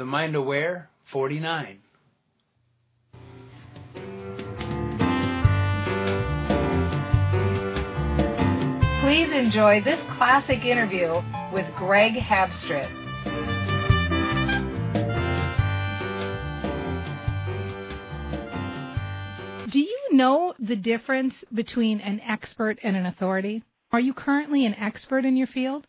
The Mind Aware 49. Please enjoy this classic interview with Greg Habstritt. Do you know the difference between an expert and an authority? Are you currently an expert in your field?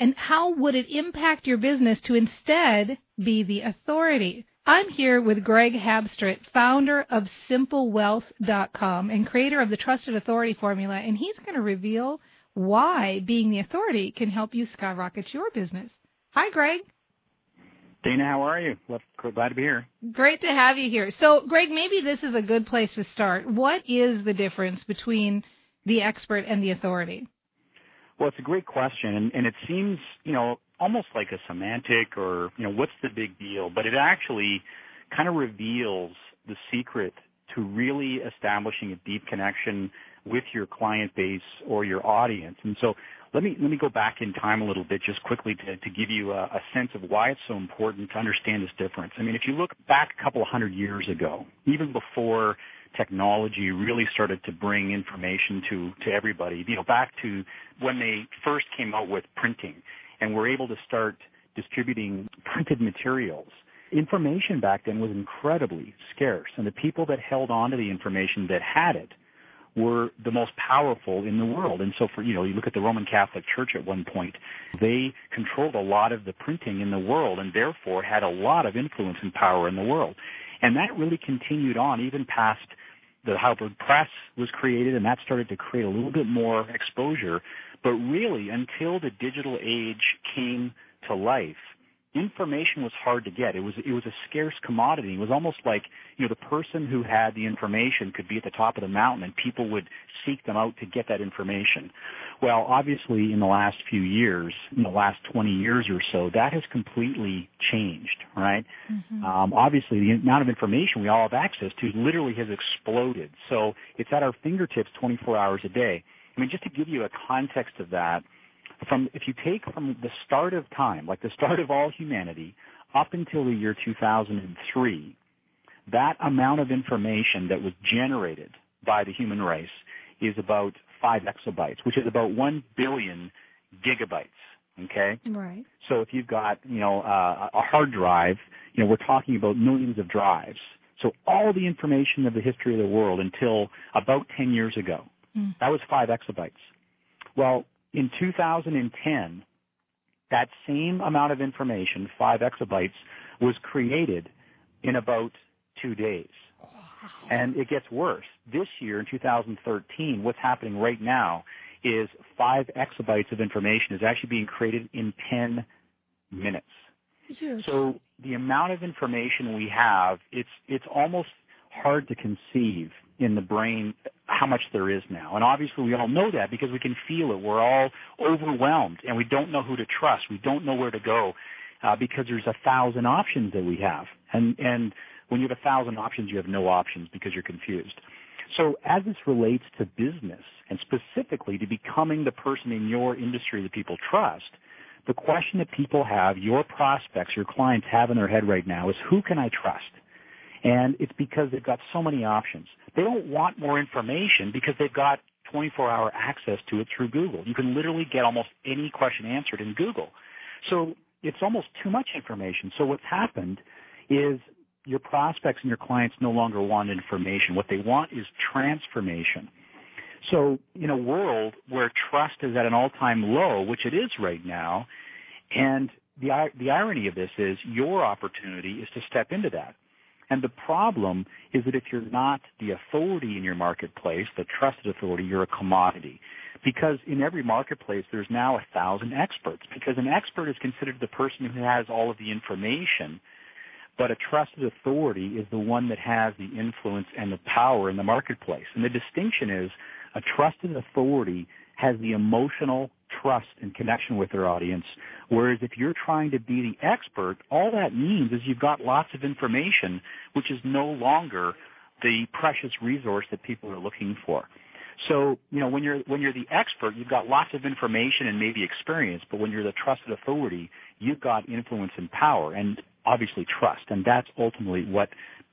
And how would it impact your business to instead be the authority? I'm here with Greg Habstritt, founder of SimpleWealth.com and creator of the Trusted Authority Formula, and he's going to reveal why being the authority can help you skyrocket your business. Hi, Greg. Dana, how are you? Well, glad to be here. Great to have you here. So, Greg, maybe this is a good place to start. What is the difference between the expert and the authority? Well, it's a great question, and, it seems, you know, almost like a semantic or, you know, what's the big deal? But it actually kind of reveals the secret to really establishing a deep connection with your client base or your audience. And so let me let me go back in time a little bit just quickly to, to give you a, a sense of why it's so important to understand this difference. I mean, if you look back a couple of hundred years ago, even before technology really started to bring information to to everybody, you know, back to when they first came out with printing and were able to start distributing printed materials information back then was incredibly scarce and the people that held on to the information that had it were the most powerful in the world. And so for, you know, you look at the Roman Catholic Church at one point, they controlled a lot of the printing in the world and therefore had a lot of influence and power in the world. And that really continued on even past the Harvard Press was created and that started to create a little bit more exposure. But really until the digital age came to life, information was hard to get. It was it was a scarce commodity. It was almost like you know the person who had the information could be at the top of the mountain, and people would seek them out to get that information. Well, obviously, in the last few years, in the last 20 years or so, that has completely changed. Right? Mm-hmm. Um, obviously, the amount of information we all have access to literally has exploded. So it's at our fingertips 24 hours a day. I mean, just to give you a context of that from if you take from the start of time, like the start of all humanity, up until the year 2003, that amount of information that was generated by the human race is about five exabytes, which is about one billion gigabytes. Okay. Right. So if you've got you know uh, a hard drive, you know we're talking about millions of drives. So all the information of the history of the world until about 10 years ago, mm. that was five exabytes. Well, in 2010, that same amount of information, five exabytes, was created in about two days. And it gets worse. This year, in 2013, what's happening right now is five exabytes of information is actually being created in 10 minutes. Yes. So the amount of information we have, it's it's almost hard to conceive in the brain how much there is now. And obviously we all know that because we can feel it. We're all overwhelmed and we don't know who to trust. We don't know where to go uh, because there's a thousand options that we have. And, and when you have a thousand options, you have no options because you're confused. So as this relates to business and specifically to becoming the person in your industry that people trust, the question that people have, your prospects, your clients have in their head right now is who can I trust? And it's because they've got so many options. They don't want more information because they've got 24 hour access to it through Google. You can literally get almost any question answered in Google. So it's almost too much information. So what's happened is your prospects and your clients no longer want information. What they want is transformation. So in a world where trust is at an all-time low, which it is right now, and the, the irony of this is your opportunity is to step into that. And the problem is that if you're not the authority in your marketplace, the trusted authority, you're a commodity. Because in every marketplace, there's now a thousand experts. Because an expert is considered the person who has all of the information, but a trusted authority is the one that has the influence and the power in the marketplace. And the distinction is a trusted authority has the emotional trust and connection with their audience. Whereas if you're trying to be the expert, all that means is you've got lots of information, which is no longer the precious resource that people are looking for. So, you know, when you're when you're the expert, you've got lots of information and maybe experience, but when you're the trusted authority, you've got influence and power. And obviously trust. And that's ultimately what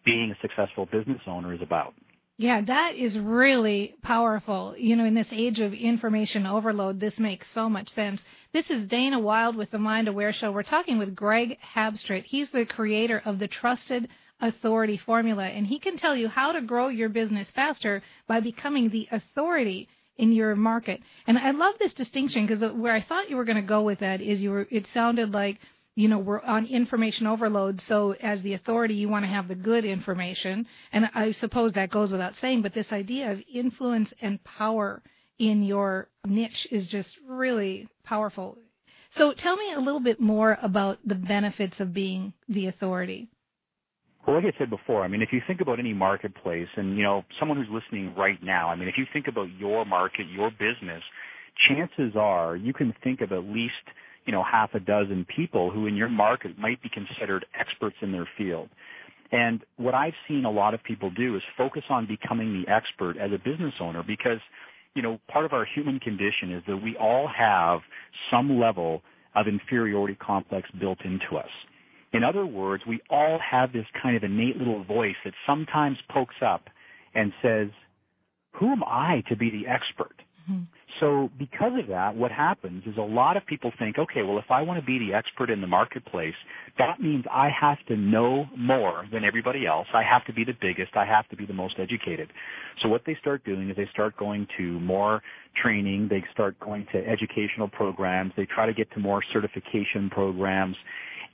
being a successful business owner is about. Yeah, that is really powerful. You know, in this age of information overload, this makes so much sense. This is Dana Wilde with the Mind Aware Show. We're talking with Greg Habstritt. He's the creator of the Trusted Authority Formula, and he can tell you how to grow your business faster by becoming the authority in your market. And I love this distinction because where I thought you were going to go with that is you were, it sounded like you know, we're on information overload. So as the authority, you want to have the good information. And I suppose that goes without saying, but this idea of influence and power in your niche is just really powerful. So tell me a little bit more about the benefits of being the authority. Well, like I said before, I mean, if you think about any marketplace and, you know, someone who's listening right now, I mean, if you think about your market, your business, chances are you can think of at least – you know, half a dozen people who in your market might be considered experts in their field. And what I've seen a lot of people do is focus on becoming the expert as a business owner because, you know, part of our human condition is that we all have some level of inferiority complex built into us. In other words, we all have this kind of innate little voice that sometimes pokes up and says, who am I to be the expert? Mm-hmm. So because of that, what happens is a lot of people think, okay, well, if I want to be the expert in the marketplace, that means I have to know more than everybody else. I have to be the biggest. I have to be the most educated. So what they start doing is they start going to more training. They start going to educational programs. They try to get to more certification programs.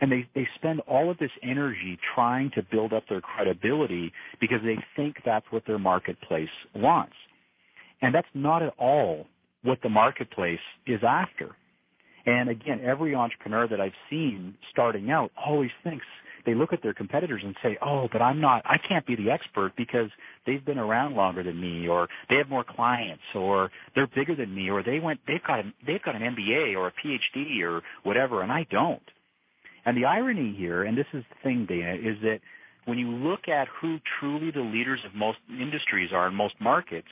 And they, they spend all of this energy trying to build up their credibility because they think that's what their marketplace wants. And that's not at all what the marketplace is after. And again, every entrepreneur that I've seen starting out always thinks they look at their competitors and say, "Oh, but I'm not I can't be the expert because they've been around longer than me or they have more clients or they're bigger than me or they went they've got they've got an MBA or a PhD or whatever and I don't." And the irony here, and this is the thing, Dana, is that when you look at who truly the leaders of most industries are in most markets,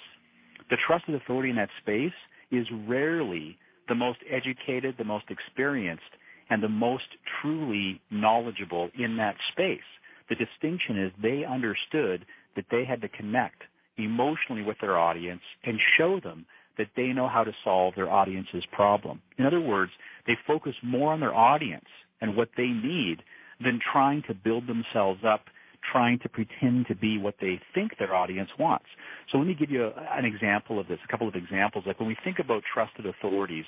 the trusted authority in that space is rarely the most educated, the most experienced, and the most truly knowledgeable in that space. The distinction is they understood that they had to connect emotionally with their audience and show them that they know how to solve their audience's problem. In other words, they focus more on their audience and what they need than trying to build themselves up trying to pretend to be what they think their audience wants. So let me give you a, an example of this, a couple of examples. Like when we think about trusted authorities,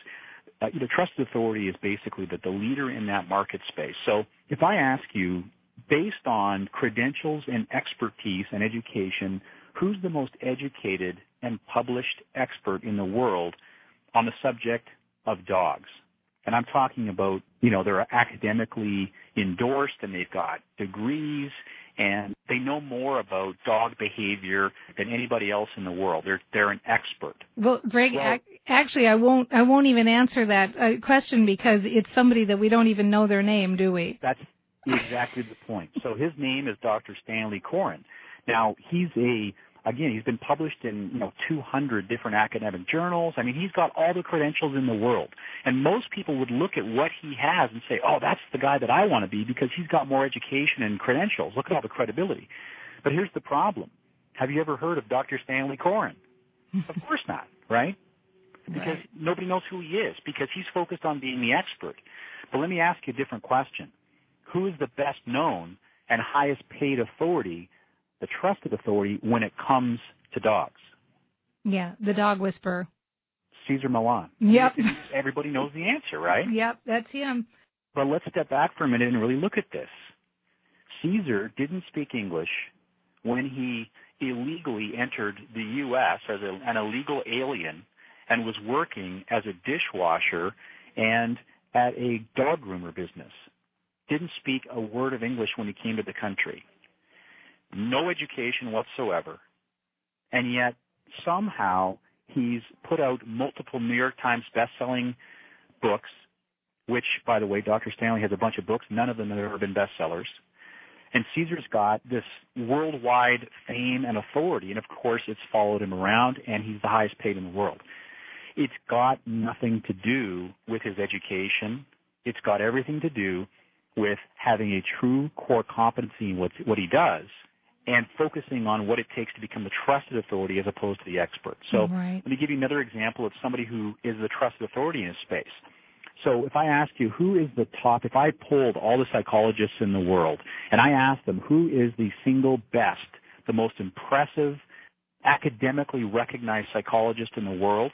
uh, you know, trusted authority is basically the, the leader in that market space. So if I ask you, based on credentials and expertise and education, who's the most educated and published expert in the world on the subject of dogs? And I'm talking about, you know, they're academically endorsed and they've got degrees and they know more about dog behavior than anybody else in the world. They're they're an expert. Well, Greg, well, ac- actually, I won't I won't even answer that uh, question because it's somebody that we don't even know their name, do we? That's exactly the point. So his name is Dr. Stanley Coren. Now he's a again, he's been published in you know 200 different academic journals. I mean, he's got all the credentials in the world. And most people would look at what he has and say, "Oh, that's the guy that I want to be because he's got more education and credentials. Look at all the credibility." But here's the problem: Have you ever heard of Dr. Stanley Coren? of course not, right? Because right. nobody knows who he is because he's focused on being the expert. But let me ask you a different question: Who is the best known and highest paid authority the trusted authority when it comes to dogs. Yeah, the dog whisperer. Cesar Millan. Yep. Everybody knows the answer, right? Yep, that's him. But let's step back for a minute and really look at this. Cesar didn't speak English when he illegally entered the U.S. as a, an illegal alien and was working as a dishwasher and at a dog groomer business. Didn't speak a word of English when he came to the country no education whatsoever, and yet somehow he's put out multiple New York Times best-selling books, which, by the way, Dr. Stanley has a bunch of books. None of them have ever been bestsellers. And Cesar's got this worldwide fame and authority, and of course it's followed him around, and he's the highest paid in the world. It's got nothing to do with his education. It's got everything to do with having a true core competency in what, what he does and focusing on what it takes to become the trusted authority as opposed to the expert. So right. let me give you another example of somebody who is the trusted authority in a space. So if I ask you who is the top, if I polled all the psychologists in the world and I asked them who is the single best, the most impressive, academically recognized psychologist in the world,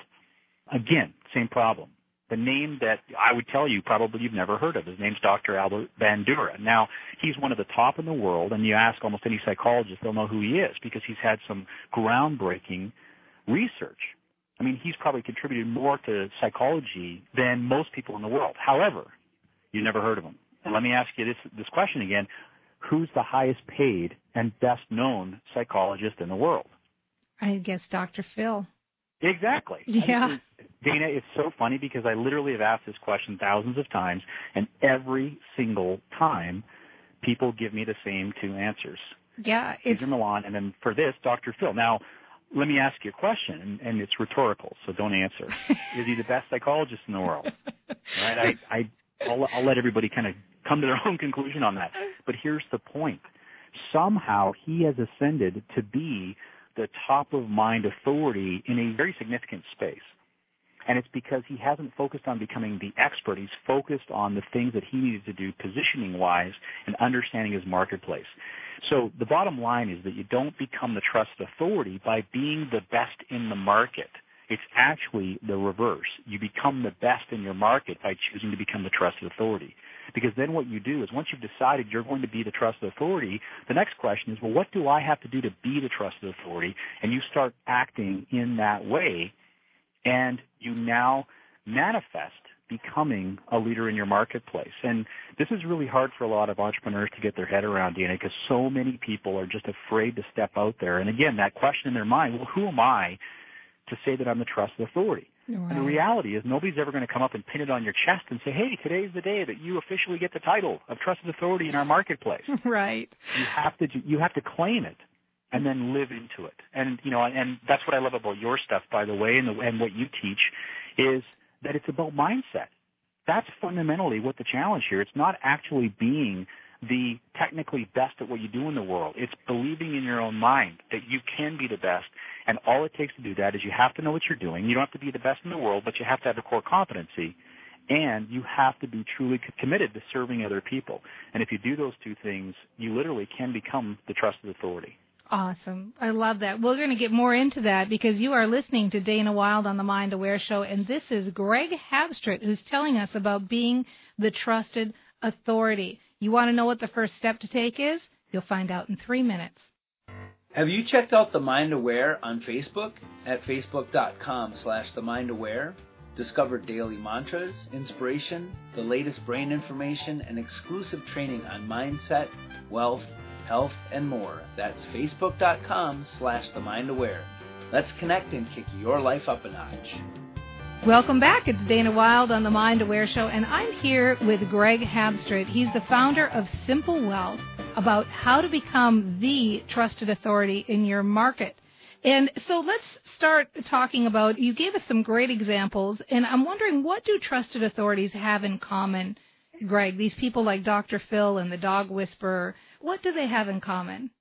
again, same problem the name that I would tell you probably you've never heard of. His name's Dr. Albert Bandura. Now, he's one of the top in the world, and you ask almost any psychologist, they'll know who he is because he's had some groundbreaking research. I mean, he's probably contributed more to psychology than most people in the world. However, you never heard of him. And let me ask you this, this question again. Who's the highest paid and best known psychologist in the world? I guess Dr. Phil. Exactly. Yeah. Dana, it's so funny because I literally have asked this question thousands of times, and every single time, people give me the same two answers. Yeah, it's Millan, and then for this, Dr. Phil. Now, let me ask you a question, and, and it's rhetorical, so don't answer. Is he the best psychologist in the world? right? I, I, I'll, I'll let everybody kind of come to their own conclusion on that. But here's the point: somehow he has ascended to be the top of mind authority in a very significant space. And it's because he hasn't focused on becoming the expert. He's focused on the things that he needed to do positioning wise and understanding his marketplace. So the bottom line is that you don't become the trusted authority by being the best in the market. It's actually the reverse. You become the best in your market by choosing to become the trusted authority. Because then what you do is once you've decided you're going to be the trusted authority, the next question is, well, what do I have to do to be the trusted authority? And you start acting in that way and you now manifest becoming a leader in your marketplace. And this is really hard for a lot of entrepreneurs to get their head around, Dana, because so many people are just afraid to step out there. And again, that question in their mind, well, who am I to say that I'm the trusted authority? Right. And the reality is nobody's ever going to come up and pin it on your chest and say, hey, today's the day that you officially get the title of trusted authority in our marketplace. right. You have to, you have to claim it and then live into it. And you know, and that's what I love about your stuff, by the way, and, the, and what you teach is that it's about mindset. That's fundamentally what the challenge here. It's not actually being the technically best at what you do in the world. It's believing in your own mind that you can be the best. And all it takes to do that is you have to know what you're doing. You don't have to be the best in the world, but you have to have the core competency. And you have to be truly committed to serving other people. And if you do those two things, you literally can become the trusted authority. Awesome. I love that. We're going to get more into that because you are listening to Dana Wilde on the Mind Aware Show, and this is Greg Habstritt who's telling us about being the trusted authority. You want to know what the first step to take is? You'll find out in three minutes. Have you checked out The Mind Aware on Facebook at facebook.com slash The Mind Aware? Discover daily mantras, inspiration, the latest brain information, and exclusive training on mindset, wealth, health, and more. That's facebook.com slash the mind aware. Let's connect and kick your life up a notch. Welcome back. It's Dana Wilde on the Mind Aware Show, and I'm here with Greg Habstritt. He's the founder of Simple Wealth about how to become the trusted authority in your market. And so let's start talking about, you gave us some great examples, and I'm wondering what do trusted authorities have in common, Greg? These people like Dr. Phil and the dog whisperer, what do they have in common?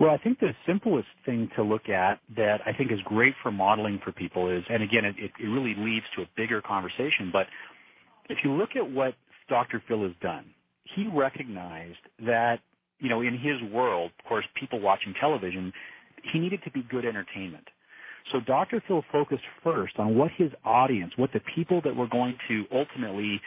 Well, I think the simplest thing to look at that I think is great for modeling for people is, and again, it, it really leads to a bigger conversation, but if you look at what Dr. Phil has done, he recognized that, you know, in his world, of course, people watching television, he needed to be good entertainment. So Dr. Phil focused first on what his audience, what the people that were going to ultimately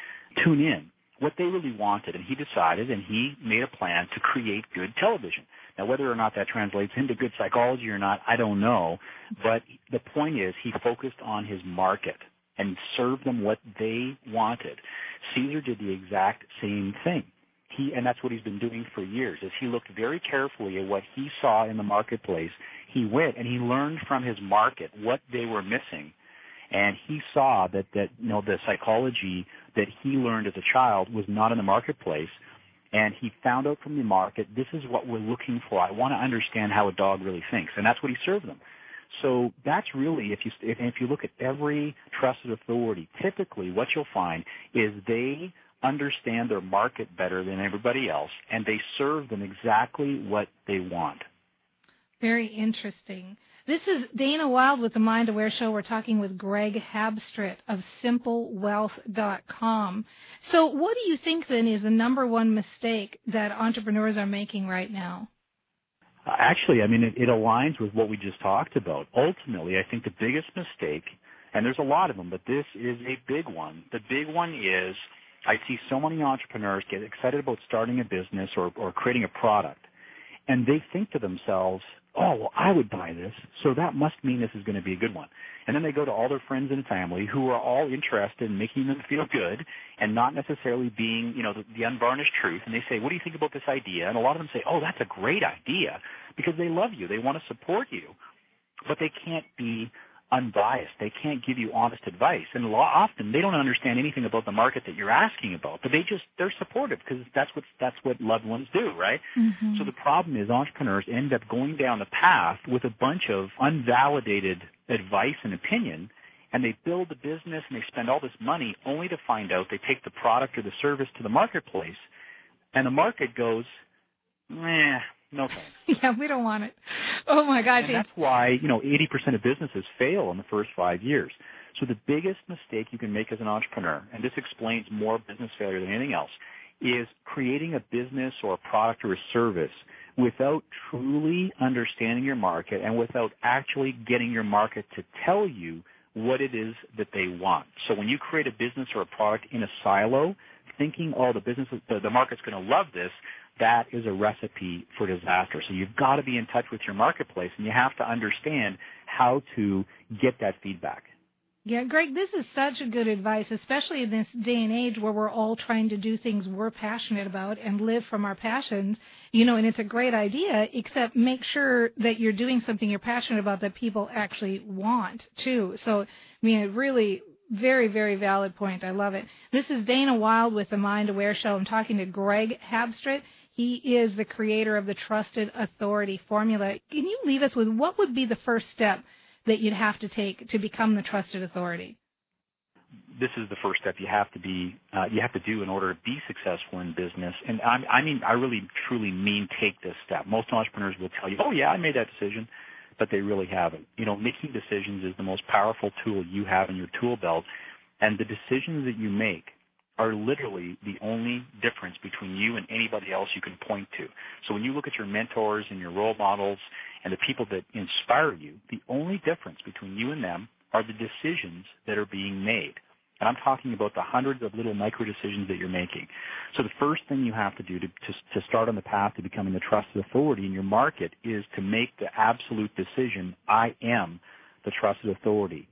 tune in, what they really wanted. And he decided and he made a plan to create good television. Now, whether or not that translates into good psychology or not, I don't know. But the point is, he focused on his market and served them what they wanted. Cesar did the exact same thing. He, and that's what he's been doing for years, is he looked very carefully at what he saw in the marketplace. He went and he learned from his market what they were missing. And he saw that, that, you know, the psychology that he learned as a child was not in the marketplace and he found out from the market, this is what we're looking for. I want to understand how a dog really thinks, and that's what he served them. So that's really, if you if, if you look at every trusted authority, typically what you'll find is they understand their market better than everybody else, and they serve them exactly what they want. Very interesting. This is Dana Wilde with the Mind Aware Show. We're talking with Greg Habstritt of SimpleWealth.com. So, what do you think then is the number one mistake that entrepreneurs are making right now? Uh, actually, I mean, it, it aligns with what we just talked about. Ultimately, I think the biggest mistake, and there's a lot of them, but this is a big one. The big one is I see so many entrepreneurs get excited about starting a business or, or creating a product, and they think to themselves, oh, well, I would buy this, so that must mean this is going to be a good one. And then they go to all their friends and family who are all interested in making them feel good and not necessarily being, you know, the, the unvarnished truth. And they say, what do you think about this idea? And a lot of them say, oh, that's a great idea because they love you. They want to support you. But they can't be unbiased. They can't give you honest advice. And often they don't understand anything about the market that you're asking about, but they just, they're supportive because that's what, that's what loved ones do, right? Mm-hmm. So the problem is entrepreneurs end up going down the path with a bunch of unvalidated advice and opinion and they build the business and they spend all this money only to find out they take the product or the service to the marketplace and the market goes, meh, no thanks. yeah, we don't want it. Oh my gosh. And that's why, you know, 80% of businesses fail in the first five years. So the biggest mistake you can make as an entrepreneur, and this explains more business failure than anything else, is creating a business or a product or a service without truly understanding your market and without actually getting your market to tell you what it is that they want. So when you create a business or a product in a silo, thinking, oh, the business, the, the market's going to love this, that is a recipe for disaster. So you've got to be in touch with your marketplace and you have to understand how to get that feedback. Yeah, Greg, this is such a good advice, especially in this day and age where we're all trying to do things we're passionate about and live from our passions. You know, and it's a great idea, except make sure that you're doing something you're passionate about that people actually want too. So, I mean, it really, very, very valid point. I love it. This is Dana Wilde with the Mind Aware Show. I'm talking to Greg Habstritt. He is the creator of the Trusted Authority formula. Can you leave us with what would be the first step that you'd have to take to become the trusted authority? This is the first step you have to be uh, you have to do in order to be successful in business. And I, I mean, I really truly mean take this step. Most entrepreneurs will tell you, "Oh yeah, I made that decision," but they really haven't. You know, making decisions is the most powerful tool you have in your tool belt, and the decisions that you make are literally the only difference between you and anybody else you can point to. So when you look at your mentors and your role models and the people that inspire you, the only difference between you and them are the decisions that are being made. And I'm talking about the hundreds of little micro decisions that you're making. So the first thing you have to do to, to, to start on the path to becoming the trusted authority in your market is to make the absolute decision, I am the trusted authority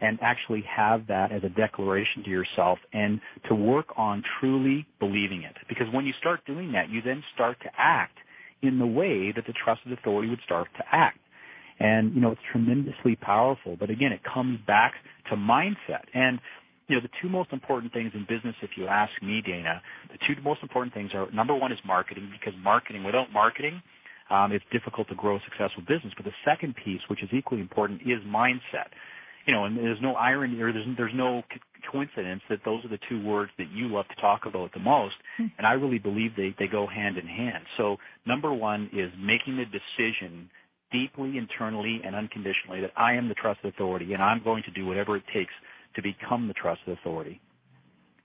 and actually have that as a declaration to yourself and to work on truly believing it. Because when you start doing that, you then start to act in the way that the trusted authority would start to act. And, you know, it's tremendously powerful. But again, it comes back to mindset. And, you know, the two most important things in business, if you ask me, Dana, the two most important things are number one is marketing, because marketing, without marketing, um, it's difficult to grow a successful business. But the second piece, which is equally important, is mindset you know, and there's no irony or there's there's no coincidence that those are the two words that you love to talk about the most, hmm. and I really believe they they go hand in hand. So number one is making the decision deeply, internally, and unconditionally that I am the trusted authority, and I'm going to do whatever it takes to become the trusted authority.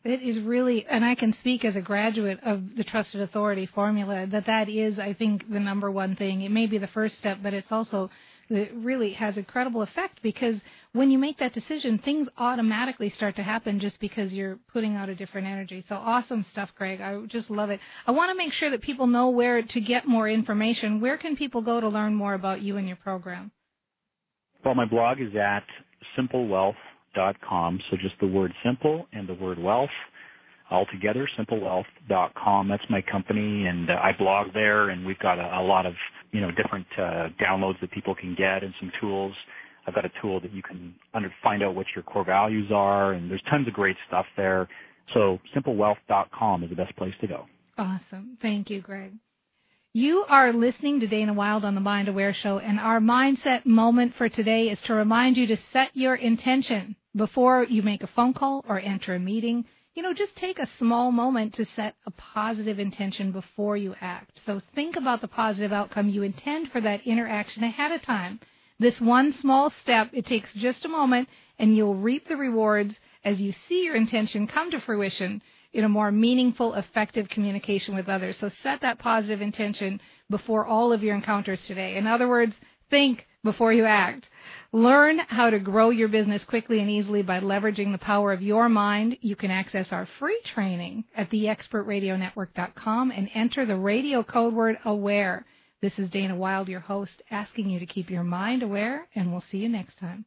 It is really, and I can speak as a graduate of the trusted authority formula, that that is, I think, the number one thing. It may be the first step, but it's also it really has incredible effect because when you make that decision, things automatically start to happen just because you're putting out a different energy. So awesome stuff, Greg. I just love it. I want to make sure that people know where to get more information. Where can people go to learn more about you and your program? Well, my blog is at simplewealth.com. So just the word simple and the word wealth altogether, simplewealth.com. That's my company, and uh, I blog there, and we've got a, a lot of you know different uh, downloads that people can get and some tools. I've got a tool that you can under, find out what your core values are, and there's tons of great stuff there. So simplewealth.com is the best place to go. Awesome. Thank you, Greg. You are listening to Dana Wilde on the Mind Aware Show, and our mindset moment for today is to remind you to set your intention before you make a phone call or enter a meeting you know, just take a small moment to set a positive intention before you act. So think about the positive outcome you intend for that interaction ahead of time. This one small step, it takes just a moment and you'll reap the rewards as you see your intention come to fruition in a more meaningful, effective communication with others. So set that positive intention before all of your encounters today. In other words, think before you act. Learn how to grow your business quickly and easily by leveraging the power of your mind. You can access our free training at theexpertradionetwork.com and enter the radio code word AWARE. This is Dana Wilde, your host, asking you to keep your mind aware, and we'll see you next time.